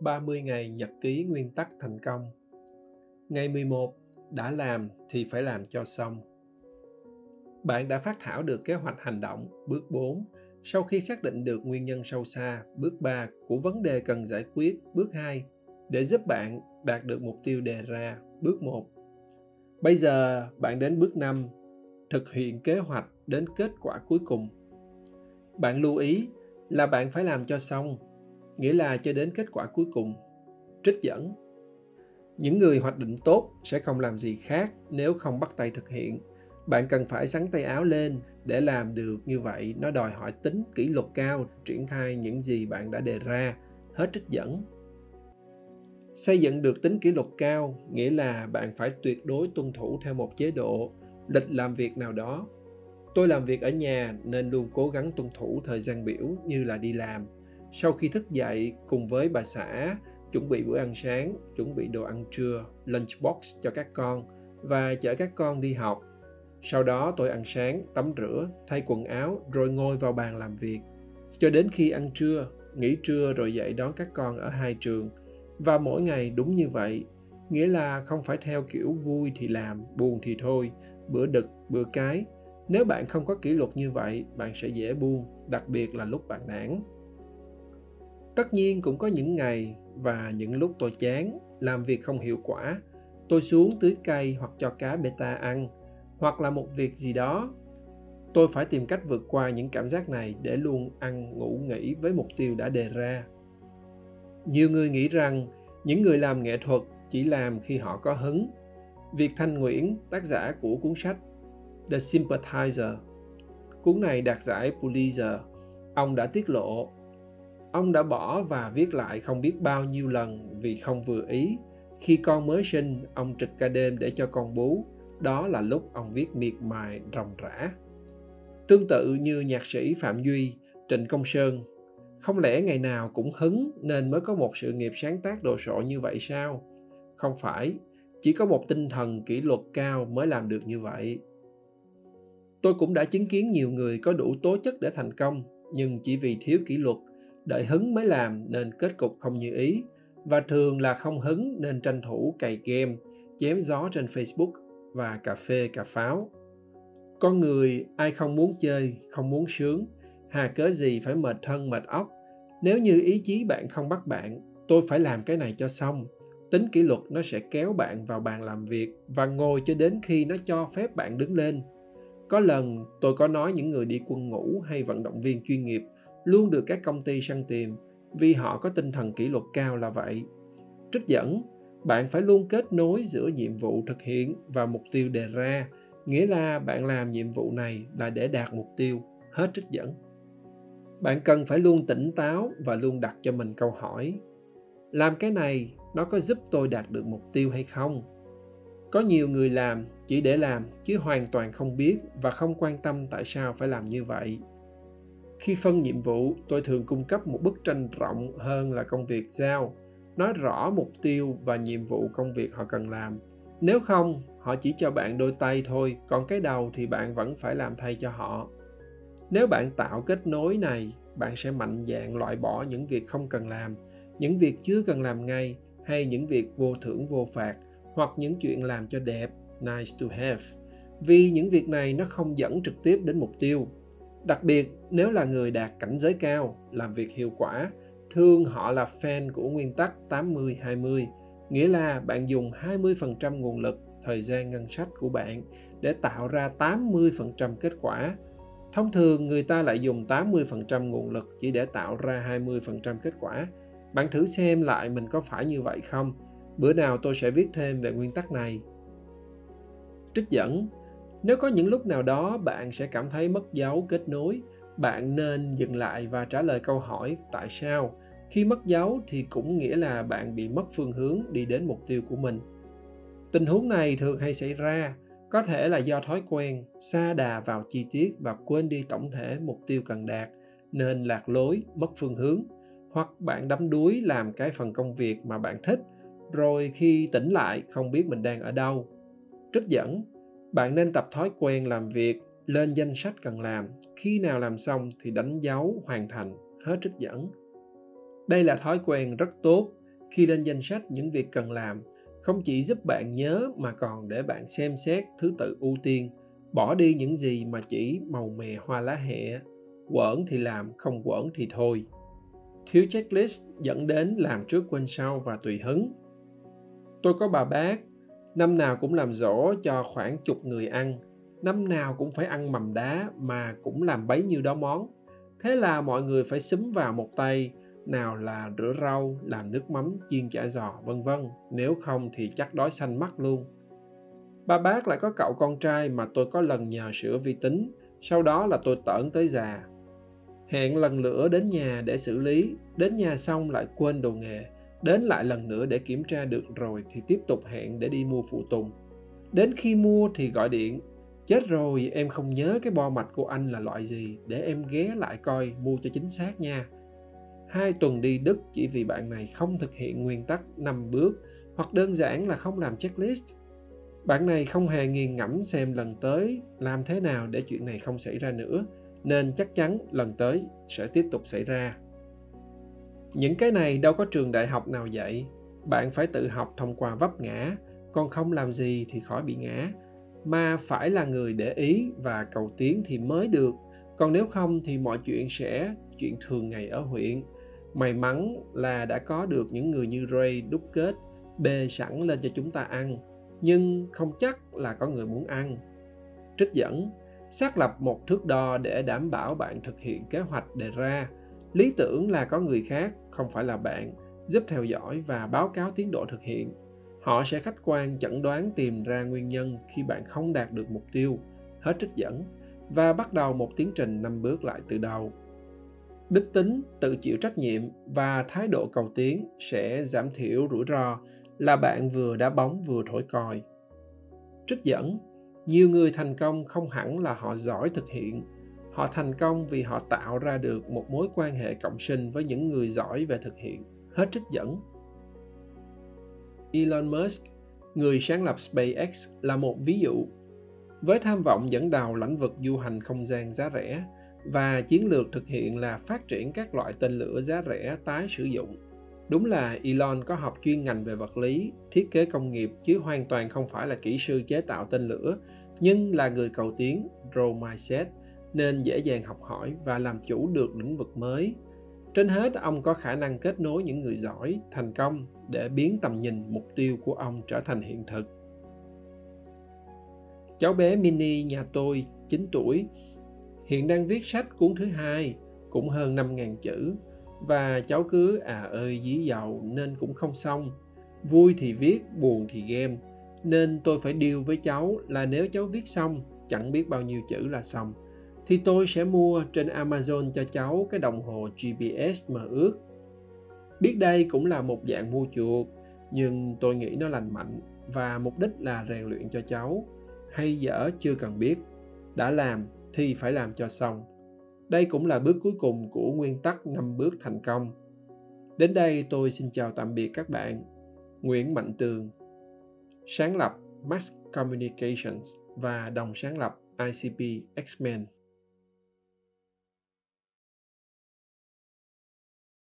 30 ngày nhật ký nguyên tắc thành công. Ngày 11, đã làm thì phải làm cho xong. Bạn đã phát thảo được kế hoạch hành động, bước 4. Sau khi xác định được nguyên nhân sâu xa, bước 3 của vấn đề cần giải quyết, bước 2, để giúp bạn đạt được mục tiêu đề ra, bước 1. Bây giờ bạn đến bước 5, thực hiện kế hoạch đến kết quả cuối cùng. Bạn lưu ý là bạn phải làm cho xong, nghĩa là cho đến kết quả cuối cùng. Trích dẫn. Những người hoạch định tốt sẽ không làm gì khác nếu không bắt tay thực hiện. Bạn cần phải sắn tay áo lên để làm được như vậy. Nó đòi hỏi tính kỷ luật cao, triển khai những gì bạn đã đề ra. Hết trích dẫn. Xây dựng được tính kỷ luật cao, nghĩa là bạn phải tuyệt đối tuân thủ theo một chế độ, lịch làm việc nào đó. Tôi làm việc ở nhà nên luôn cố gắng tuân thủ thời gian biểu như là đi làm sau khi thức dậy cùng với bà xã, chuẩn bị bữa ăn sáng, chuẩn bị đồ ăn trưa, lunchbox cho các con và chở các con đi học. Sau đó tôi ăn sáng, tắm rửa, thay quần áo rồi ngồi vào bàn làm việc. Cho đến khi ăn trưa, nghỉ trưa rồi dậy đón các con ở hai trường. Và mỗi ngày đúng như vậy, nghĩa là không phải theo kiểu vui thì làm, buồn thì thôi, bữa đực, bữa cái. Nếu bạn không có kỷ luật như vậy, bạn sẽ dễ buông đặc biệt là lúc bạn nản tất nhiên cũng có những ngày và những lúc tôi chán, làm việc không hiệu quả, tôi xuống tưới cây hoặc cho cá beta ăn, hoặc là một việc gì đó. Tôi phải tìm cách vượt qua những cảm giác này để luôn ăn, ngủ, nghỉ với mục tiêu đã đề ra. Nhiều người nghĩ rằng những người làm nghệ thuật chỉ làm khi họ có hứng. Việc thanh nguyễn, tác giả của cuốn sách the sympathizer, cuốn này đạt giải pulitzer, ông đã tiết lộ ông đã bỏ và viết lại không biết bao nhiêu lần vì không vừa ý. Khi con mới sinh, ông trực ca đêm để cho con bú. Đó là lúc ông viết miệt mài, ròng rã. Tương tự như nhạc sĩ phạm duy, trịnh công sơn, không lẽ ngày nào cũng hứng nên mới có một sự nghiệp sáng tác đồ sộ như vậy sao? Không phải, chỉ có một tinh thần kỷ luật cao mới làm được như vậy. Tôi cũng đã chứng kiến nhiều người có đủ tố chất để thành công, nhưng chỉ vì thiếu kỷ luật đợi hứng mới làm nên kết cục không như ý. Và thường là không hứng nên tranh thủ cày game, chém gió trên facebook và cà phê, cà pháo. Con người ai không muốn chơi, không muốn sướng. Hà cớ gì phải mệt thân, mệt óc? Nếu như ý chí bạn không bắt bạn, tôi phải làm cái này cho xong. Tính kỷ luật nó sẽ kéo bạn vào bàn làm việc và ngồi cho đến khi nó cho phép bạn đứng lên. Có lần tôi có nói những người đi quân ngũ hay vận động viên chuyên nghiệp luôn được các công ty săn tìm vì họ có tinh thần kỷ luật cao là vậy. Trích dẫn, bạn phải luôn kết nối giữa nhiệm vụ thực hiện và mục tiêu đề ra, nghĩa là bạn làm nhiệm vụ này là để đạt mục tiêu. Hết trích dẫn. Bạn cần phải luôn tỉnh táo và luôn đặt cho mình câu hỏi, làm cái này nó có giúp tôi đạt được mục tiêu hay không? Có nhiều người làm chỉ để làm chứ hoàn toàn không biết và không quan tâm tại sao phải làm như vậy khi phân nhiệm vụ, tôi thường cung cấp một bức tranh rộng hơn là công việc giao, nói rõ mục tiêu và nhiệm vụ công việc họ cần làm. Nếu không, họ chỉ cho bạn đôi tay thôi, còn cái đầu thì bạn vẫn phải làm thay cho họ. Nếu bạn tạo kết nối này, bạn sẽ mạnh dạn loại bỏ những việc không cần làm, những việc chưa cần làm ngay hay những việc vô thưởng vô phạt hoặc những chuyện làm cho đẹp, nice to have. Vì những việc này nó không dẫn trực tiếp đến mục tiêu đặc biệt, nếu là người đạt cảnh giới cao, làm việc hiệu quả, thường họ là fan của nguyên tắc 80-20 nghĩa là bạn dùng 20% nguồn lực, thời gian ngân sách của bạn để tạo ra 80% kết quả Thông thường, người ta lại dùng 80% nguồn lực chỉ để tạo ra 20% kết quả. Bạn thử xem lại mình có phải như vậy không? Bữa nào tôi sẽ viết thêm về nguyên tắc này. Trích dẫn nếu có những lúc nào đó bạn sẽ cảm thấy mất dấu kết nối, bạn nên dừng lại và trả lời câu hỏi tại sao. Khi mất dấu thì cũng nghĩa là bạn bị mất phương hướng đi đến mục tiêu của mình. Tình huống này thường hay xảy ra có thể là do thói quen xa đà vào chi tiết và quên đi tổng thể mục tiêu cần đạt nên lạc lối mất phương hướng hoặc bạn đắm đuối làm cái phần công việc mà bạn thích rồi khi tỉnh lại không biết mình đang ở đâu trích dẫn bạn nên tập thói quen làm việc, lên danh sách cần làm, khi nào làm xong thì đánh dấu hoàn thành, hết trích dẫn. Đây là thói quen rất tốt khi lên danh sách những việc cần làm, không chỉ giúp bạn nhớ mà còn để bạn xem xét thứ tự ưu tiên, bỏ đi những gì mà chỉ màu mè hoa lá hẹ quẩn thì làm, không quẩn thì thôi. Thiếu checklist dẫn đến làm trước quên sau và tùy hứng. Tôi có bà bác năm nào cũng làm dỗ cho khoảng chục người ăn. Năm nào cũng phải ăn mầm đá mà cũng làm bấy nhiêu đó món. Thế là mọi người phải xúm vào một tay, nào là rửa rau, làm nước mắm, chiên chả giò, vân vân. Nếu không thì chắc đói xanh mắt luôn. Ba bác lại có cậu con trai mà tôi có lần nhờ sửa vi tính. Sau đó là tôi tởn tới già. Hẹn lần nữa đến nhà để xử lý. Đến nhà xong lại quên đồ nghề đến lại lần nữa để kiểm tra được rồi thì tiếp tục hẹn để đi mua phụ tùng đến khi mua thì gọi điện chết rồi em không nhớ cái bo mạch của anh là loại gì để em ghé lại coi mua cho chính xác nha hai tuần đi Đức chỉ vì bạn này không thực hiện nguyên tắc 5 bước hoặc đơn giản là không làm checklist. Bạn này không hề nghiền ngẫm xem lần tới làm thế nào để chuyện này không xảy ra nữa, nên chắc chắn lần tới sẽ tiếp tục xảy ra. Những cái này đâu có trường đại học nào dạy, bạn phải tự học thông qua vấp ngã, còn không làm gì thì khỏi bị ngã, mà phải là người để ý và cầu tiến thì mới được, còn nếu không thì mọi chuyện sẽ chuyện thường ngày ở huyện. May mắn là đã có được những người như Ray đúc kết bê sẵn lên cho chúng ta ăn. Nhưng không chắc là có người muốn ăn. Trích dẫn xác lập một thước đo để đảm bảo bạn thực hiện kế hoạch đề ra lý tưởng là có người khác, không phải là bạn, giúp theo dõi và báo cáo tiến độ thực hiện. Họ sẽ khách quan, chẩn đoán, tìm ra nguyên nhân khi bạn không đạt được mục tiêu, hết trích dẫn, và bắt đầu một tiến trình năm bước lại từ đầu. Đức tính, tự chịu trách nhiệm và thái độ cầu tiến sẽ giảm thiểu rủi ro là bạn vừa đá bóng vừa thổi còi. Trích dẫn, nhiều người thành công không hẳn là họ giỏi thực hiện họ thành công vì họ tạo ra được một mối quan hệ cộng sinh với những người giỏi về thực hiện. Hết trích dẫn. Elon musk người sáng lập spacex là một ví dụ. Với tham vọng dẫn đầu lĩnh vực du hành không gian giá rẻ và chiến lược thực hiện là phát triển các loại tên lửa giá rẻ tái sử dụng. Đúng là Elon có học chuyên ngành về vật lý, thiết kế công nghiệp chứ hoàn toàn không phải là kỹ sư chế tạo tên lửa, nhưng là người cầu tiến, role mindset, nên dễ dàng học hỏi và làm chủ được lĩnh vực mới. Trên hết, ông có khả năng kết nối những người giỏi, thành công để biến tầm nhìn, mục tiêu của ông trở thành hiện thực. Cháu bé Mini nhà tôi, 9 tuổi, Hiện đang viết sách cuốn thứ hai, cũng hơn 5.000 chữ, và cháu cứ à ơi dí dầu nên cũng không xong. Vui thì viết, buồn thì game, nên tôi phải điều với cháu là nếu cháu viết xong, chẳng biết bao nhiêu chữ là xong, thì tôi sẽ mua trên Amazon cho cháu cái đồng hồ GPS mà ước. Biết đây cũng là một dạng mua chuộc, nhưng tôi nghĩ nó lành mạnh và mục đích là rèn luyện cho cháu. Hay dở chưa cần biết, đã làm thì phải làm cho xong. Đây cũng là bước cuối cùng của nguyên tắc 5 bước thành công. Đến đây tôi xin chào tạm biệt các bạn. Nguyễn Mạnh Tường Sáng lập max Communications và đồng sáng lập ICP X-Men